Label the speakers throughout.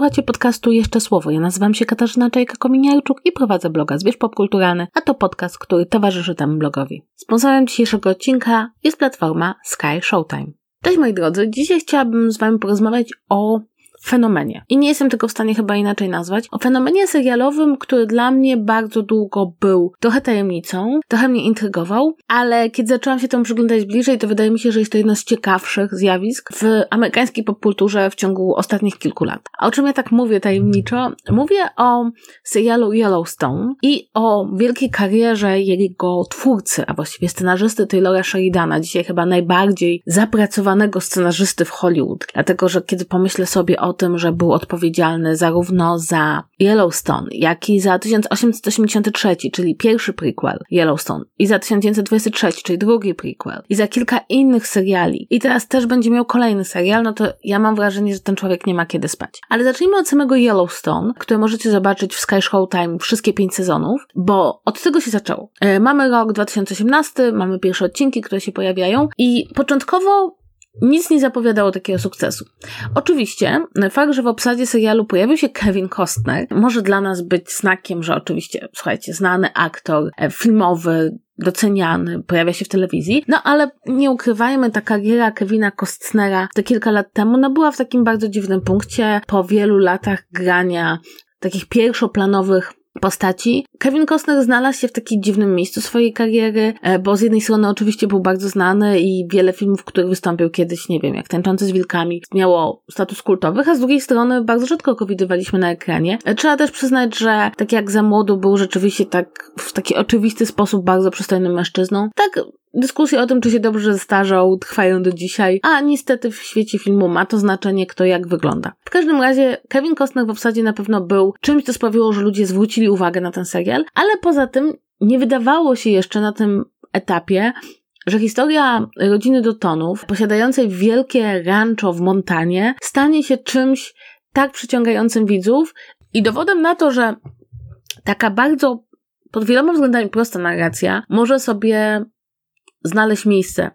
Speaker 1: Słuchajcie podcastu Jeszcze Słowo. Ja nazywam się Katarzyna Czajka-Kominiarczuk i prowadzę bloga Zwierz Popkulturalny, a to podcast, który towarzyszy temu blogowi. Sponsorem dzisiejszego odcinka jest platforma Sky Showtime. Cześć moi drodzy, dzisiaj chciałabym z Wami porozmawiać o fenomenie. I nie jestem tego w stanie chyba inaczej nazwać. O fenomenie serialowym, który dla mnie bardzo długo był trochę tajemnicą, trochę mnie intrygował, ale kiedy zaczęłam się temu przyglądać bliżej, to wydaje mi się, że jest to jedno z ciekawszych zjawisk w amerykańskiej popkulturze w ciągu ostatnich kilku lat. A o czym ja tak mówię tajemniczo? Mówię o serialu Yellowstone i o wielkiej karierze jego twórcy, a właściwie scenarzysty Taylora Sheridana, dzisiaj chyba najbardziej zapracowanego scenarzysty w Hollywood. Dlatego, że kiedy pomyślę sobie o o tym, że był odpowiedzialny zarówno za Yellowstone, jak i za 1883, czyli pierwszy prequel Yellowstone, i za 1923, czyli drugi prequel, i za kilka innych seriali. I teraz też będzie miał kolejny serial, no to ja mam wrażenie, że ten człowiek nie ma kiedy spać. Ale zacznijmy od samego Yellowstone, które możecie zobaczyć w Sky Showtime wszystkie pięć sezonów, bo od tego się zaczęło. E, mamy rok 2018, mamy pierwsze odcinki, które się pojawiają i początkowo nic nie zapowiadało takiego sukcesu. Oczywiście, fakt, że w obsadzie serialu pojawił się Kevin Costner, może dla nas być znakiem, że oczywiście, słuchajcie, znany aktor e, filmowy, doceniany, pojawia się w telewizji. No ale nie ukrywajmy, ta kariera Kevina Costnera te kilka lat temu, no była w takim bardzo dziwnym punkcie. Po wielu latach grania takich pierwszoplanowych postaci. Kevin Costner znalazł się w takim dziwnym miejscu swojej kariery, e, bo z jednej strony oczywiście był bardzo znany i wiele filmów, w których wystąpił kiedyś, nie wiem, jak Tańczący z Wilkami, miało status kultowych, a z drugiej strony bardzo rzadko go widywaliśmy na ekranie. E, trzeba też przyznać, że tak jak za młodu był rzeczywiście tak w taki oczywisty sposób bardzo przystojnym mężczyzną, tak Dyskusje o tym, czy się dobrze zestarzał, trwają do dzisiaj, a niestety w świecie filmu ma to znaczenie, kto jak wygląda. W każdym razie Kevin Costner w obsadzie na pewno był czymś, co sprawiło, że ludzie zwrócili uwagę na ten serial, ale poza tym nie wydawało się jeszcze na tym etapie, że historia rodziny Dotonów, posiadającej wielkie rancho w Montanie, stanie się czymś tak przyciągającym widzów i dowodem na to, że taka bardzo pod wieloma względami prosta narracja może sobie znaleźć miejsce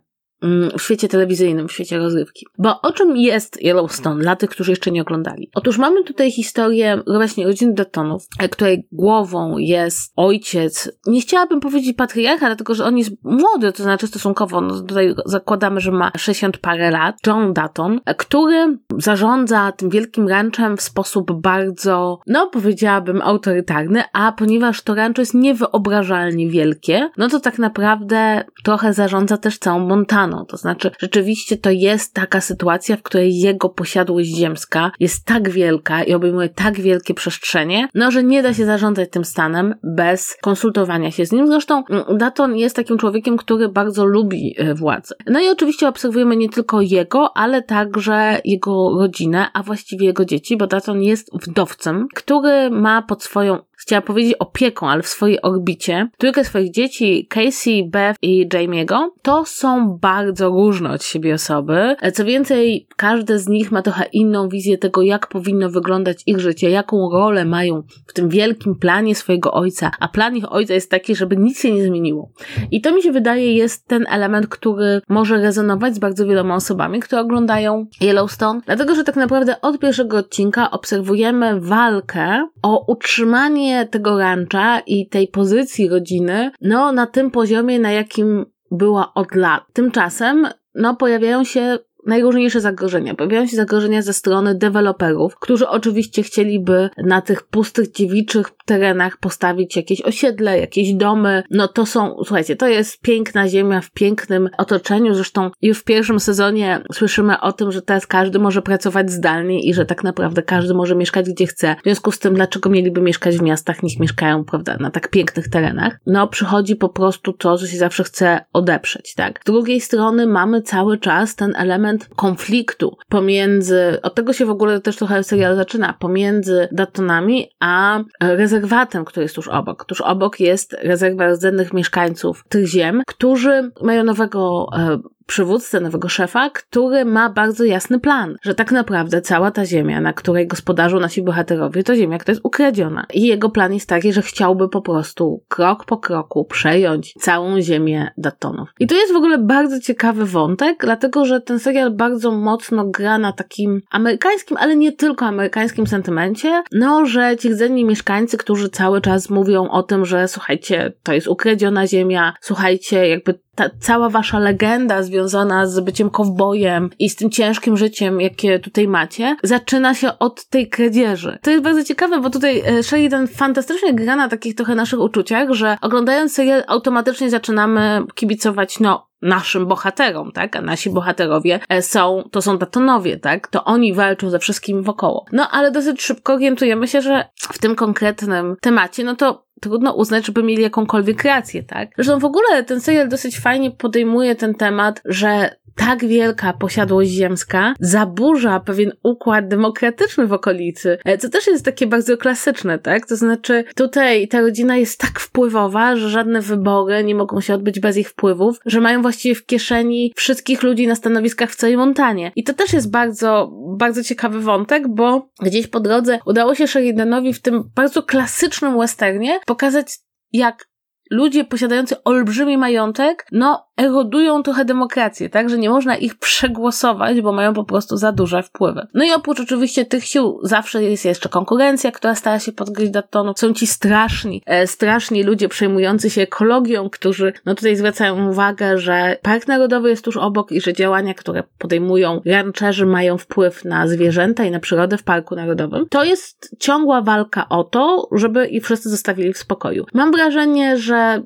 Speaker 1: w świecie telewizyjnym, w świecie rozrywki. Bo o czym jest Yellowstone dla tych, którzy jeszcze nie oglądali? Otóż mamy tutaj historię właśnie rodziny Duttonów, e, której głową jest ojciec, nie chciałabym powiedzieć patriarcha, dlatego że on jest młody, to znaczy stosunkowo, no tutaj zakładamy, że ma 60 parę lat, John Dutton, e, który zarządza tym wielkim ranchem w sposób bardzo, no powiedziałabym autorytarny, a ponieważ to rancho jest niewyobrażalnie wielkie, no to tak naprawdę trochę zarządza też całą Montaną. To znaczy, rzeczywiście to jest taka sytuacja, w której jego posiadłość ziemska jest tak wielka i obejmuje tak wielkie przestrzenie, no że nie da się zarządzać tym stanem bez konsultowania się z nim. Zresztą mm, Daton jest takim człowiekiem, który bardzo lubi e, władzę. No i oczywiście obserwujemy nie tylko jego, ale także jego rodzinę, a właściwie jego dzieci, bo Daton jest wdowcem, który ma pod swoją chciała powiedzieć opieką, ale w swojej orbicie, trójkę swoich dzieci, Casey, Beth i Jamie'ego, to są bardzo różne od siebie osoby. Co więcej, każde z nich ma trochę inną wizję tego, jak powinno wyglądać ich życie, jaką rolę mają w tym wielkim planie swojego ojca, a plan ich ojca jest taki, żeby nic się nie zmieniło. I to mi się wydaje jest ten element, który może rezonować z bardzo wieloma osobami, które oglądają Yellowstone, dlatego, że tak naprawdę od pierwszego odcinka obserwujemy walkę o utrzymanie tego rancha i tej pozycji rodziny, no na tym poziomie, na jakim była od lat. Tymczasem, no pojawiają się najróżniejsze zagrożenia. Pojawiają się zagrożenia ze strony deweloperów, którzy oczywiście chcieliby na tych pustych, dziewiczych terenach postawić jakieś osiedle, jakieś domy. No to są, słuchajcie, to jest piękna ziemia w pięknym otoczeniu. Zresztą już w pierwszym sezonie słyszymy o tym, że teraz każdy może pracować zdalnie i że tak naprawdę każdy może mieszkać gdzie chce. W związku z tym, dlaczego mieliby mieszkać w miastach, niech mieszkają, prawda, na tak pięknych terenach? No przychodzi po prostu to, że się zawsze chce odeprzeć, tak? Z drugiej strony mamy cały czas ten element konfliktu pomiędzy, od tego się w ogóle też trochę serial zaczyna, pomiędzy Datonami a rezerwatem, który jest tuż obok. Tuż obok jest rezerwat rdzennych mieszkańców tych ziem, którzy mają nowego e, przywódcę, nowego szefa, który ma bardzo jasny plan, że tak naprawdę cała ta ziemia, na której gospodarzą nasi bohaterowie, to ziemia, która jest ukradziona. I jego plan jest taki, że chciałby po prostu krok po kroku przejąć całą ziemię Datonów. I to jest w ogóle bardzo ciekawy wątek, dlatego że ten serial bardzo mocno gra na takim amerykańskim, ale nie tylko amerykańskim sentymencie, no, że ci rdzenni mieszkańcy, którzy cały czas mówią o tym, że słuchajcie, to jest ukradziona ziemia, słuchajcie, jakby ta cała wasza legenda związana z byciem kowbojem i z tym ciężkim życiem, jakie tutaj macie, zaczyna się od tej kradzieży. To jest bardzo ciekawe, bo tutaj e, Sheridan fantastycznie gra na takich trochę naszych uczuciach, że oglądając serial automatycznie zaczynamy kibicować, no, naszym bohaterom, tak? A nasi bohaterowie e, są, to są Datonowie, tak? To oni walczą ze wszystkim wokoło. No, ale dosyć szybko orientujemy się, że w tym konkretnym temacie, no to trudno uznać, żeby mieli jakąkolwiek rację, tak? Zresztą w ogóle ten serial dosyć fajnie podejmuje ten temat, że tak wielka posiadłość ziemska zaburza pewien układ demokratyczny w okolicy, e, co też jest takie bardzo klasyczne, tak? To znaczy, tutaj ta rodzina jest tak wpływowa, że żadne wybory nie mogą się odbyć bez ich wpływów, że mają właściwie w kieszeni wszystkich ludzi na stanowiskach w całej Montanie. I to też jest bardzo, bardzo ciekawy wątek, bo gdzieś po drodze udało się Sheridanowi w tym bardzo klasycznym westernie pokazać, jak ludzie posiadający olbrzymi majątek, no, erodują trochę demokrację, tak? Że nie można ich przegłosować, bo mają po prostu za duże wpływy. No i oprócz oczywiście tych sił zawsze jest jeszcze konkurencja, która stara się podgryźć do tonu. Są ci straszni, e, straszni ludzie przejmujący się ekologią, którzy, no tutaj zwracają uwagę, że Park Narodowy jest tuż obok i że działania, które podejmują rancherzy mają wpływ na zwierzęta i na przyrodę w Parku Narodowym. To jest ciągła walka o to, żeby ich wszyscy zostawili w spokoju. Mam wrażenie, że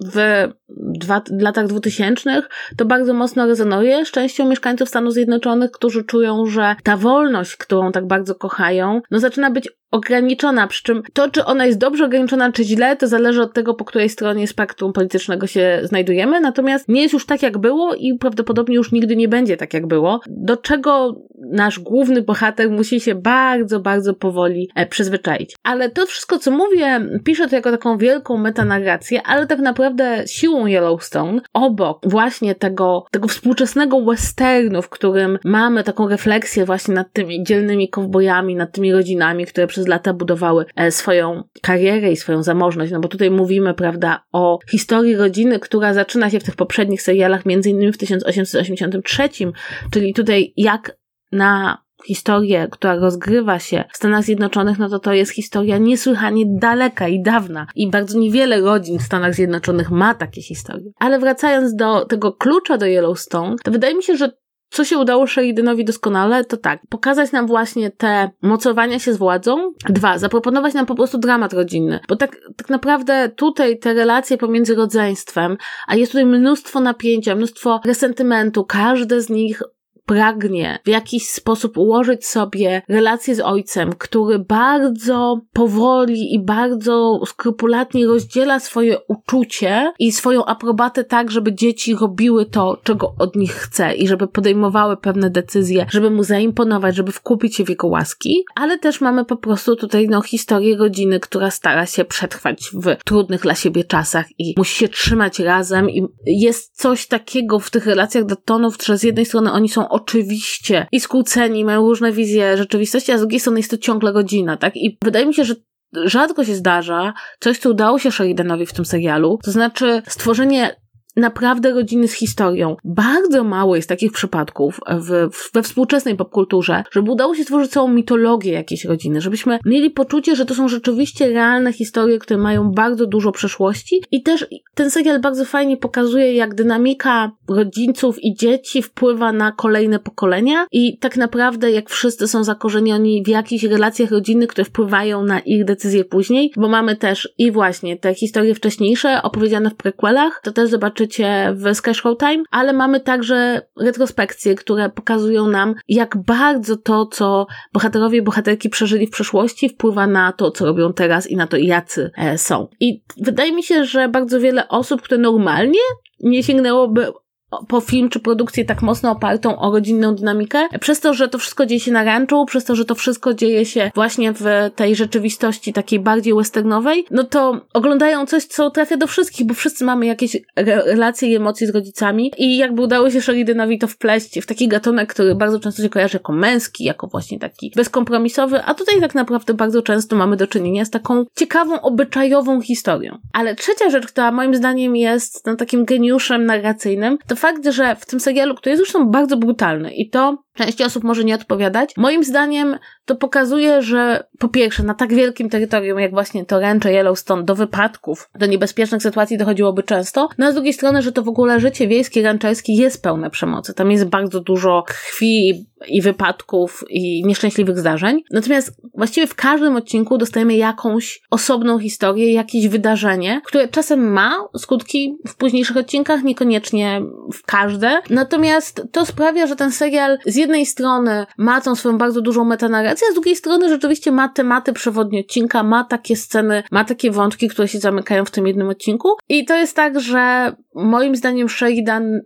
Speaker 1: w dwa, latach dwutysięcznych to bardzo mocno rezonuje z częścią mieszkańców Stanów Zjednoczonych, którzy czują, że ta wolność, którą tak bardzo kochają, no zaczyna być ograniczona, przy czym to, czy ona jest dobrze ograniczona, czy źle, to zależy od tego, po której stronie spektrum politycznego się znajdujemy, natomiast nie jest już tak, jak było i prawdopodobnie już nigdy nie będzie tak, jak było, do czego nasz główny bohater musi się bardzo, bardzo powoli e, przyzwyczaić. Ale to wszystko, co mówię, piszę to jako taką wielką metanarrację, ale tak naprawdę siłą Yellowstone, obok właśnie tego, tego współczesnego westernu, w którym mamy taką refleksję właśnie nad tymi dzielnymi kowbojami, nad tymi rodzinami, które przez lata budowały e, swoją karierę i swoją zamożność, no bo tutaj mówimy, prawda, o historii rodziny, która zaczyna się w tych poprzednich serialach, między innymi w 1883, czyli tutaj jak na historię, która rozgrywa się w Stanach Zjednoczonych, no to to jest historia niesłychanie daleka i dawna. I bardzo niewiele rodzin w Stanach Zjednoczonych ma takie historie. Ale wracając do tego klucza do Yellowstone, to wydaje mi się, że co się udało Sheridanowi doskonale, to tak, pokazać nam właśnie te mocowania się z władzą. Dwa, zaproponować nam po prostu dramat rodzinny. Bo tak, tak naprawdę tutaj te relacje pomiędzy rodzeństwem, a jest tutaj mnóstwo napięcia, mnóstwo resentymentu, każde z nich pragnie w jakiś sposób ułożyć sobie relację z ojcem, który bardzo powoli i bardzo skrupulatnie rozdziela swoje uczucie i swoją aprobatę tak, żeby dzieci robiły to, czego od nich chce i żeby podejmowały pewne decyzje, żeby mu zaimponować, żeby wkupić się w jego łaski, ale też mamy po prostu tutaj no historię rodziny, która stara się przetrwać w trudnych dla siebie czasach i musi się trzymać razem i jest coś takiego w tych relacjach Daltonów, że z jednej strony oni są oczywiście i skłóceni, mają różne wizje rzeczywistości, a z drugiej strony jest to ciągle godzina, tak? I wydaje mi się, że rzadko się zdarza coś, co udało się Sheridanowi w tym serialu, to znaczy stworzenie naprawdę rodziny z historią. Bardzo mało jest takich przypadków w, we współczesnej popkulturze, żeby udało się stworzyć całą mitologię jakiejś rodziny, żebyśmy mieli poczucie, że to są rzeczywiście realne historie, które mają bardzo dużo przeszłości i też ten serial bardzo fajnie pokazuje, jak dynamika rodziców i dzieci wpływa na kolejne pokolenia i tak naprawdę jak wszyscy są zakorzenioni w jakichś relacjach rodziny, które wpływają na ich decyzje później, bo mamy też i właśnie te historie wcześniejsze opowiedziane w prequelach, to też zobaczyć zobaczycie w Sky Showtime, ale mamy także retrospekcje, które pokazują nam, jak bardzo to, co bohaterowie i bohaterki przeżyli w przeszłości, wpływa na to, co robią teraz i na to, jacy e, są. I wydaje mi się, że bardzo wiele osób, które normalnie nie sięgnęłoby po film czy produkcję tak mocno opartą o rodzinną dynamikę, przez to, że to wszystko dzieje się na ranczu, przez to, że to wszystko dzieje się właśnie w tej rzeczywistości takiej bardziej westernowej, no to oglądają coś, co trafia do wszystkich, bo wszyscy mamy jakieś relacje i emocje z rodzicami i jakby udało się Sheridanowi to wpleść w taki gatunek, który bardzo często się kojarzy jako męski, jako właśnie taki bezkompromisowy, a tutaj tak naprawdę bardzo często mamy do czynienia z taką ciekawą, obyczajową historią. Ale trzecia rzecz, która moim zdaniem jest no, takim geniuszem narracyjnym, to fakt, że w tym serialu, który jest zresztą bardzo brutalny i to części osób może nie odpowiadać, moim zdaniem to pokazuje, że po pierwsze na tak wielkim terytorium jak właśnie to Rancho Yellowstone do wypadków, do niebezpiecznych sytuacji dochodziłoby często, no a z drugiej strony, że to w ogóle życie wiejskie, rancherskie jest pełne przemocy. Tam jest bardzo dużo krwi i wypadków i nieszczęśliwych zdarzeń. Natomiast właściwie w każdym odcinku dostajemy jakąś osobną historię, jakieś wydarzenie, które czasem ma skutki w późniejszych odcinkach, niekoniecznie w każde. Natomiast to sprawia, że ten serial z jednej strony ma tą swoją bardzo dużą metanarrację, a z drugiej strony rzeczywiście ma tematy przewodnie odcinka, ma takie sceny, ma takie wątki, które się zamykają w tym jednym odcinku. I to jest tak, że moim zdaniem Sheridan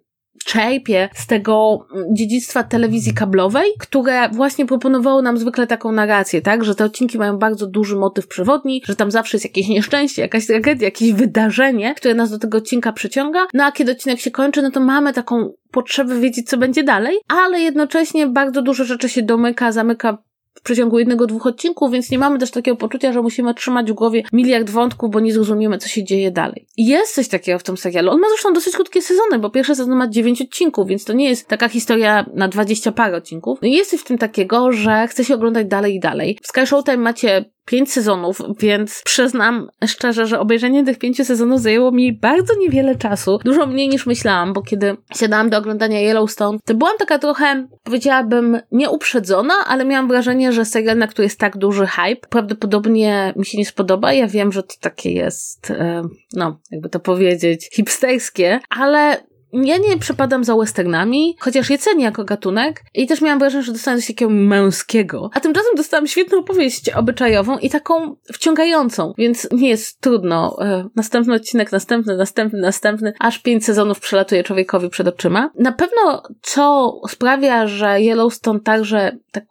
Speaker 1: czerpie z tego dziedzictwa telewizji kablowej, które właśnie proponowało nam zwykle taką narrację, tak, że te odcinki mają bardzo duży motyw przewodni, że tam zawsze jest jakieś nieszczęście, jakaś tragedia, jakieś wydarzenie, które nas do tego odcinka przyciąga, no a kiedy odcinek się kończy, no to mamy taką potrzebę wiedzieć, co będzie dalej, ale jednocześnie bardzo dużo rzeczy się domyka, zamyka w przeciągu jednego, dwóch odcinków, więc nie mamy też takiego poczucia, że musimy trzymać w głowie miliard wątków, bo nie zrozumiemy, co się dzieje dalej. I jest coś takiego w tym serialu. On ma zresztą dosyć krótkie sezony, bo pierwszy sezon ma dziewięć odcinków, więc to nie jest taka historia na dwadzieścia parę odcinków. No i jest coś w tym takiego, że chce się oglądać dalej i dalej. W Sky Showtime macie pięć sezonów, więc przyznam szczerze, że obejrzenie tych pięciu sezonów zajęło mi bardzo niewiele czasu. Dużo mniej niż myślałam, bo kiedy siadałam do oglądania Yellowstone, to byłam taka trochę, powiedziałabym, nieuprzedzona, ale miałam wrażenie, że serial, na który jest tak duży hype, prawdopodobnie mi się nie spodoba. Ja wiem, że to takie jest, e, no, jakby to powiedzieć, hipsterskie, ale ja nie przepadam za westernami, chociaż je cenię jako gatunek i też miałam wrażenie, że dostałam coś takiego męskiego. A tymczasem dostałam świetną opowieść obyczajową i taką wciągającą, więc nie jest trudno. E, następny odcinek, następny, następny, następny, aż pięć sezonów przelatuje człowiekowi przed oczyma. Na pewno co sprawia, że Yellowstone także tak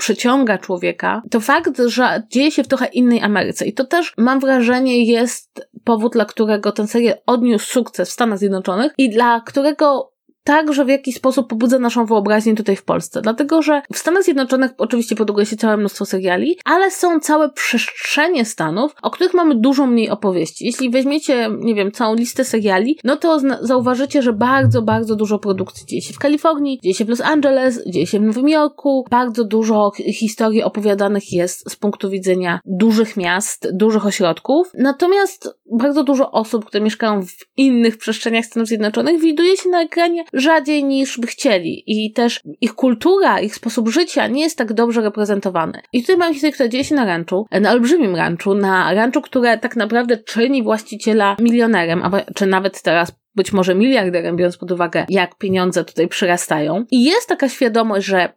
Speaker 1: przyciąga człowieka, to fakt, że dzieje się w trochę innej Ameryce. I to też, mam wrażenie, jest powód, dla którego ten serial odniósł sukces w Stanach Zjednoczonych i dla którego także w jakiś sposób pobudza naszą wyobraźnię tutaj w Polsce. Dlatego, że w Stanach Zjednoczonych oczywiście produkuje się całe mnóstwo seriali, ale są całe przestrzenie Stanów, o których mamy dużo mniej opowieści. Jeśli weźmiecie, nie wiem, całą listę seriali, no to zauważycie, że bardzo, bardzo dużo produkcji dzieje się w Kalifornii, dzieje się w Los Angeles, dzieje się w Nowym Jorku. Bardzo dużo historii opowiadanych jest z punktu widzenia dużych miast, dużych ośrodków. Natomiast bardzo dużo osób, które mieszkają w innych przestrzeniach Stanów Zjednoczonych, widuje się na ekranie rzadziej niż by chcieli i też ich kultura, ich sposób życia nie jest tak dobrze reprezentowany. I tutaj mamy historię, która dzieje się na ranczu, na olbrzymim ranczu, na ranczu, które tak naprawdę czyni właściciela milionerem, czy nawet teraz być może miliarderem, biorąc pod uwagę, jak pieniądze tutaj przyrastają. I jest taka świadomość, że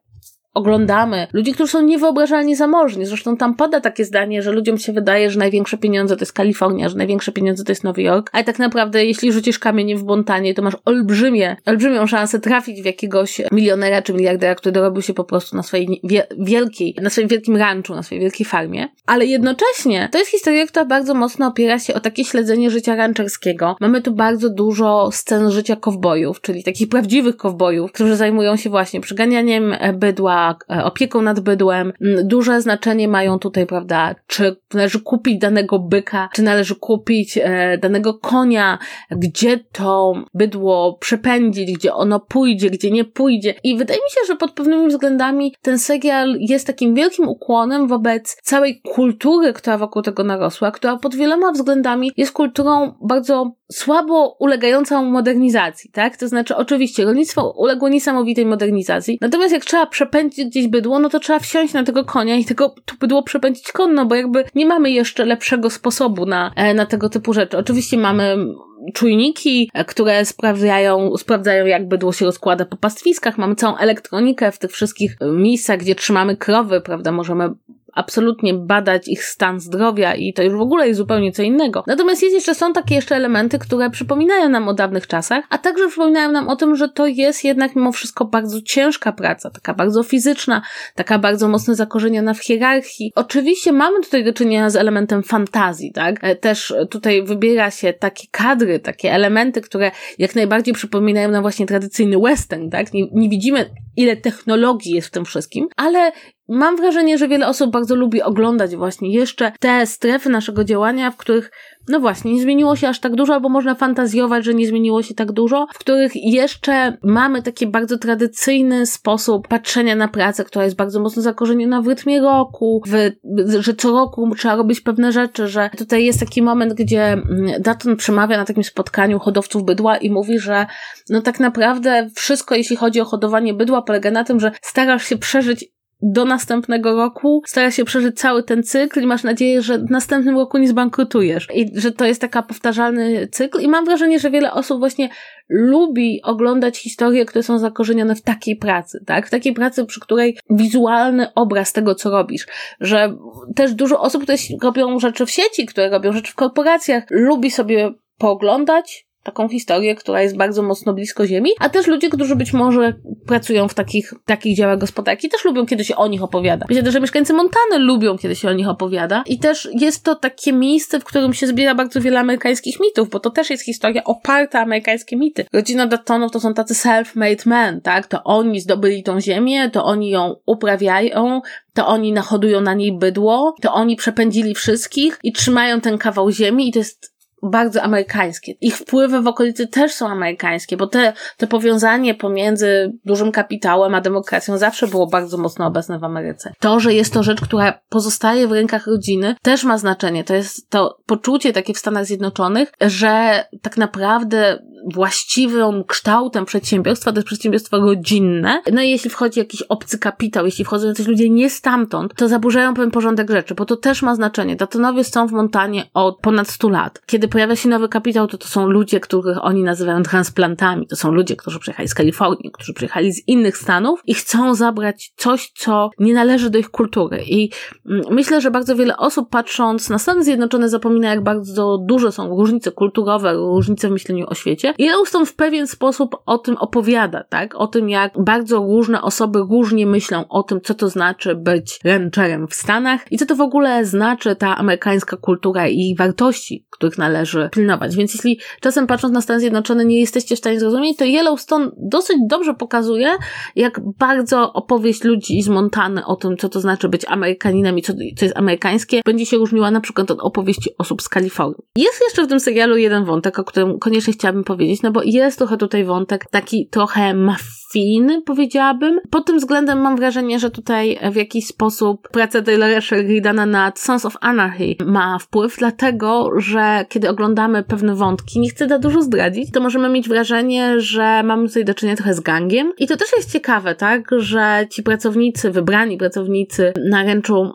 Speaker 1: oglądamy, ludzi, którzy są niewyobrażalnie zamożni. Zresztą tam pada takie zdanie, że ludziom się wydaje, że największe pieniądze to jest Kalifornia, że największe pieniądze to jest Nowy Jork, ale tak naprawdę jeśli rzucisz kamieniem w Montanie, to masz olbrzymie, olbrzymią szansę trafić w jakiegoś milionera czy miliardera, który dorobił się po prostu na swojej wie wielkiej, na swoim wielkim ranczu, na swojej wielkiej farmie. Ale jednocześnie to jest historia, która bardzo mocno opiera się o takie śledzenie życia rancherskiego. Mamy tu bardzo dużo scen życia kowbojów, czyli takich prawdziwych kowbojów, którzy zajmują się właśnie przyganianiem bydła, E, opieką nad bydłem. Mm, duże znaczenie mają tutaj, prawda, czy należy kupić danego byka, czy należy kupić e, danego konia, gdzie to bydło przepędzić, gdzie ono pójdzie, gdzie nie pójdzie. I wydaje mi się, że pod pewnymi względami ten serial jest takim wielkim ukłonem wobec całej kultury, która wokół tego narosła, która pod wieloma względami jest kulturą bardzo słabo ulegającą modernizacji, tak? To znaczy, oczywiście, rolnictwo uległo niesamowitej modernizacji, natomiast jak trzeba przepędzić gdzieś bydło, no to trzeba wsiąść na tego konia i tego to bydło przepędzić konno, bo jakby nie mamy jeszcze lepszego sposobu na, e, na tego typu rzeczy. Oczywiście mamy czujniki, e, które sprawdzają, sprawdzają jak bydło się rozkłada po pastwiskach. Mamy całą elektronikę w tych wszystkich miejscach, gdzie trzymamy krowy, prawda? Możemy absolutnie badać ich stan zdrowia i to już w ogóle jest zupełnie co innego. Natomiast jest jeszcze, są takie jeszcze elementy, które przypominają nam o dawnych czasach, a także przypominają nam o tym, że to jest jednak mimo wszystko bardzo ciężka praca, taka bardzo fizyczna, taka bardzo mocno zakorzeniona w hierarchii. Oczywiście mamy tutaj do czynienia z elementem fantazji, tak? E, też tutaj wybiera się takie kadry, takie elementy, które jak najbardziej przypominają nam właśnie tradycyjny western, tak? Nie, nie widzimy ile technologii jest w tym wszystkim, ale mam wrażenie, że wiele osób bardzo lubi oglądać właśnie jeszcze te strefy naszego działania, w których no właśnie, nie zmieniło się aż tak dużo, albo można fantazjować, że nie zmieniło się tak dużo, w których jeszcze mamy taki bardzo tradycyjny sposób patrzenia na pracę, która jest bardzo mocno zakorzeniona w rytmie roku, w, że co roku trzeba robić pewne rzeczy, że tutaj jest taki moment, gdzie mm, Dutton przemawia na takim spotkaniu hodowców bydła i mówi, że no tak naprawdę wszystko, jeśli chodzi o hodowanie bydła, polega na tym, że starasz się przeżyć do następnego roku, stara się przeżyć cały ten cykl i masz nadzieję, że w następnym roku nie zbankrutujesz. I że to jest taka powtarzalny cykl i mam wrażenie, że wiele osób właśnie lubi oglądać historie, które są zakorzenione w takiej pracy, tak? W takiej pracy, przy której wizualny obraz tego, co robisz, że też dużo osób, które robią rzeczy w sieci, które robią rzeczy w korporacjach, lubi sobie pooglądać, taką historię, która jest bardzo mocno blisko ziemi, a też ludzie, którzy być może pracują w takich, takich działach gospodarki, też lubią, kiedy się o nich opowiada. Myślę, że mieszkańcy Montany lubią, kiedy się o nich opowiada i też jest to takie miejsce, w którym się zbiera bardzo wiele amerykańskich mitów, bo to też jest historia oparta o amerykańskie mity. Rodzina Dattonów to są tacy self-made men, tak? To oni zdobyli tą ziemię, to oni ją uprawiają, to oni nahodują na niej bydło, to oni przepędzili wszystkich i trzymają ten kawał ziemi i to jest bardzo amerykańskie. Ich wpływy w okolicy też są amerykańskie, bo te, to powiązanie pomiędzy dużym kapitałem a demokracją zawsze było bardzo mocno obecne w Ameryce. To, że jest to rzecz, która pozostaje w rękach rodziny, też ma znaczenie. To jest to poczucie takie w Stanach Zjednoczonych, że tak naprawdę właściwym kształtem przedsiębiorstwa to jest przedsiębiorstwo rodzinne. No i jeśli wchodzi jakiś obcy kapitał, jeśli wchodzą jacyś ludzie nie stamtąd, to zaburzają pewien porządek rzeczy, bo to też ma znaczenie. Datonowie są w Montanie od ponad 100 lat. Kiedy pojawia się nowy kapitał, to to są ludzie, których oni nazywają transplantami. To są ludzie, którzy przyjechali z Kalifornii, którzy przyjechali z innych stanów i chcą zabrać coś, co nie należy do ich kultury. I mm, myślę, że bardzo wiele osób patrząc na Stany Zjednoczone zapomina, jak bardzo duże są różnice kulturowe, różnice w myśleniu o świecie Yellowstone w pewien sposób o tym opowiada, tak? O tym, jak bardzo różne osoby różnie myślą o tym, co to znaczy być rancherem w Stanach i co to w ogóle znaczy ta amerykańska kultura i wartości, których należy pilnować. Więc jeśli czasem patrząc na Stany Zjednoczone nie jesteście w stanie zrozumieć, to Yellowstone dosyć dobrze pokazuje, jak bardzo opowieść ludzi z Montany o tym, co to znaczy być Amerykaninem i co, co jest amerykańskie, będzie się różniła na przykład od opowieści osób z Kalifornii. Jest jeszcze w tym serialu jeden wątek, o którym koniecznie chciałabym powiedzieć, powiedzieć, no bo jest trochę tutaj wątek taki trochę mafijny, powiedziałabym. Pod tym względem mam wrażenie, że tutaj w jakiś sposób praca Taylora Sheridana nad Sons of Anarchy ma wpływ, dlatego, że kiedy oglądamy pewne wątki, nie chcę za dużo zdradzić, to możemy mieć wrażenie, że mamy tutaj do czynienia trochę z gangiem. I to też jest ciekawe, tak, że ci pracownicy, wybrani pracownicy na ręczu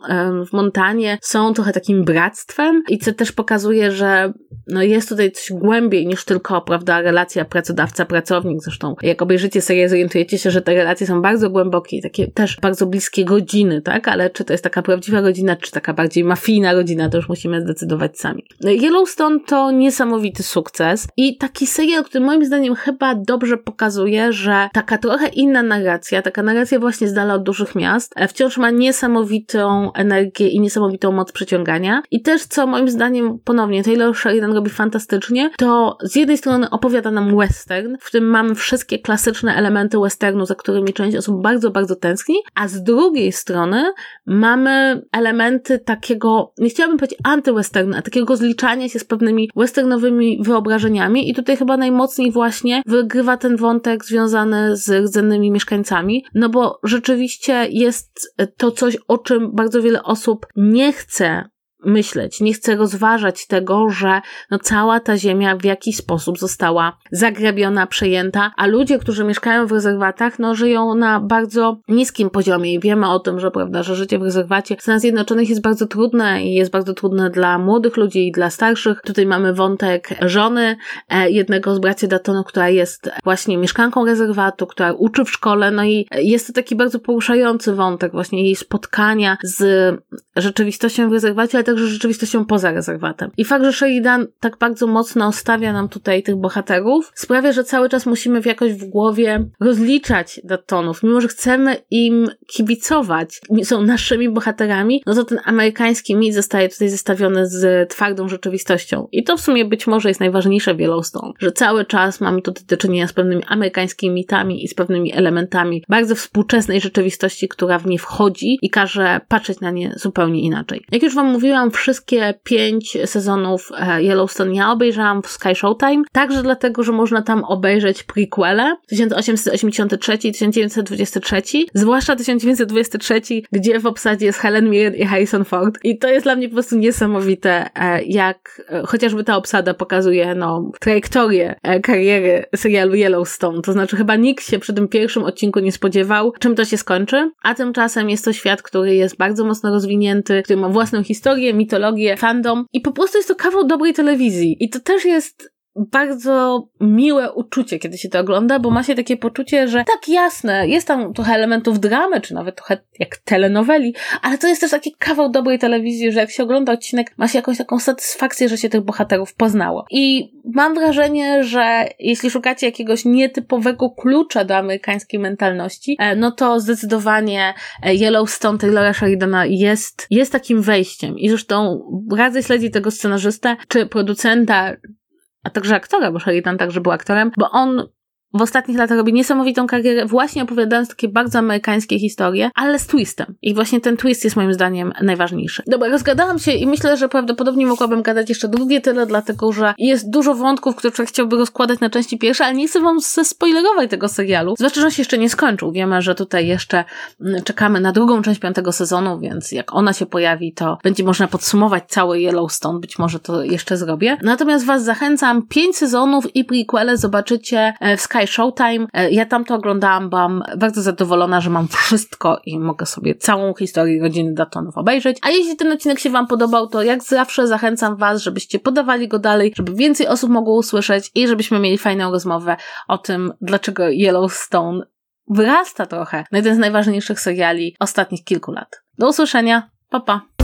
Speaker 1: w Montanie są trochę takim bractwem i co też pokazuje, że no jest tutaj coś głębiej niż tylko, prawda, relacja pracodawca-pracownik. Zresztą, jak obejrzycie serię, zorientujecie się, że te relacje są bardzo głębokie takie też bardzo bliskie godziny, tak? Ale czy to jest taka prawdziwa rodzina, czy taka bardziej mafijna rodzina, to już musimy zdecydować sami. Yellowstone to niesamowity sukces i taki serial, który moim zdaniem chyba dobrze pokazuje, że taka trochę inna narracja, taka narracja właśnie z dala od dużych miast, e, wciąż ma niesamowitą energię i niesamowitą moc przyciągania. I też, co moim zdaniem ponownie Taylor Sheridan robi fantastycznie, to z jednej strony opowiada nam western, w którym mamy wszystkie klasyczne elementy westernu, za którymi część osób bardzo, bardzo tęskni, a z drugiej strony mamy elementy takiego, nie chciałabym powiedzieć antywesternu, a takiego zliczania się z pewnymi westernowymi wyobrażeniami i tutaj chyba najmocniej właśnie wygrywa ten wątek związany z rdzennymi mieszkańcami, no bo rzeczywiście jest to coś, o czym bardzo wiele osób nie chce myśleć, nie chcę rozważać tego, że no cała ta ziemia w jakiś sposób została zagrabiona, przejęta, a ludzie, którzy mieszkają w rezerwatach, no żyją na bardzo niskim poziomie. I wiemy o tym, że prawda, że życie w rezerwacie w Stanach Zjednoczonych jest bardzo trudne i jest bardzo trudne dla młodych ludzi i dla starszych. Tutaj mamy wątek żony e, jednego z braci Datonu, która jest właśnie mieszkanką rezerwatu, która uczy w szkole, no i jest to taki bardzo poruszający wątek właśnie jej spotkania z rzeczywistością w rezerwacie, ale także rzeczywistością poza rezerwatem. I fakt, że Sheridan tak bardzo mocno stawia nam tutaj tych bohaterów, sprawia, że cały czas musimy jakoś w głowie rozliczać Datonów, mimo że chcemy im kibicować, są naszymi bohaterami, no to ten amerykański mit zostaje tutaj zestawiony z twardą rzeczywistością. I to w sumie być może jest najważniejsze w Yellowstone, że cały czas mamy tutaj do czynienia z pewnymi amerykańskimi mitami i z pewnymi elementami bardzo współczesnej rzeczywistości, która w nie wchodzi i każe patrzeć na nie zupełnie inaczej. Jak już Wam mówiłam, wszystkie pięć sezonów e, Yellowstone ja obejrzałam w Sky Showtime, także dlatego, że można tam obejrzeć prequele 1883 i 1923, zwłaszcza 1923, gdzie w obsadzie jest Helen Mirren i Harrison Ford. I to jest dla mnie po prostu niesamowite, e, jak e, chociażby ta obsada pokazuje no, trajektorię kariery serialu Yellowstone. To znaczy chyba nikt się przy tym pierwszym odcinku nie spodziewał, czym to się skończy, a tymczasem jest to świat, który jest bardzo mocno rozwinięty, który ma własną historię, mitologię, fandom i po prostu jest to kawał dobrej telewizji. I to też jest bardzo miłe uczucie, kiedy się to ogląda, bo ma się takie poczucie, że tak jasne, jest tam trochę elementów dramy, czy nawet trochę jak telenoweli, ale to jest też taki kawał dobrej telewizji, że jak się ogląda odcinek, ma się jakąś taką satysfakcję, że się tych bohaterów poznało. I mam wrażenie, że jeśli szukacie jakiegoś nietypowego klucza do amerykańskiej mentalności, e, no to zdecydowanie e, Yellowstone Taylora Sheridana jest, jest takim wejściem. I zresztą radzę śledzić tego scenarzystę, czy producenta, a także aktora, bo Sheridan także był aktorem, bo on w ostatnich latach robi niesamowitą karierę, właśnie opowiadając takie bardzo amerykańskie historie, ale z twistem. I właśnie ten twist jest moim zdaniem najważniejszy. Dobra, rozgadałam się i myślę, że prawdopodobnie mogłabym gadać jeszcze drugie tyle, dlatego że jest dużo wątków, które chciałby rozkładać na części pierwsze, ale nie chcę wam spoilerować tego serialu. Zwłaszcza, że on się jeszcze nie skończył. Wiemy, że tutaj jeszcze mm, czekamy na drugą część piątego sezonu, więc jak ona się pojawi, to będzie można podsumować cały Yellowstone. Być może to jeszcze zrobię. Natomiast was zachęcam, pięć sezonów i prequele zobaczycie e, w Sky Sky Showtime. E, ja tam to oglądałam, byłam bardzo zadowolona, że mam wszystko i mogę sobie całą historię rodziny Datonów obejrzeć. A jeśli ten odcinek się Wam podobał, to jak zawsze zachęcam Was, żebyście podawali go dalej, żeby więcej osób mogło usłyszeć i żebyśmy mieli fajną rozmowę o tym, dlaczego Yellowstone wyrasta trochę na jeden z najważniejszych seriali ostatnich kilku lat. Do usłyszenia. Pa, pa.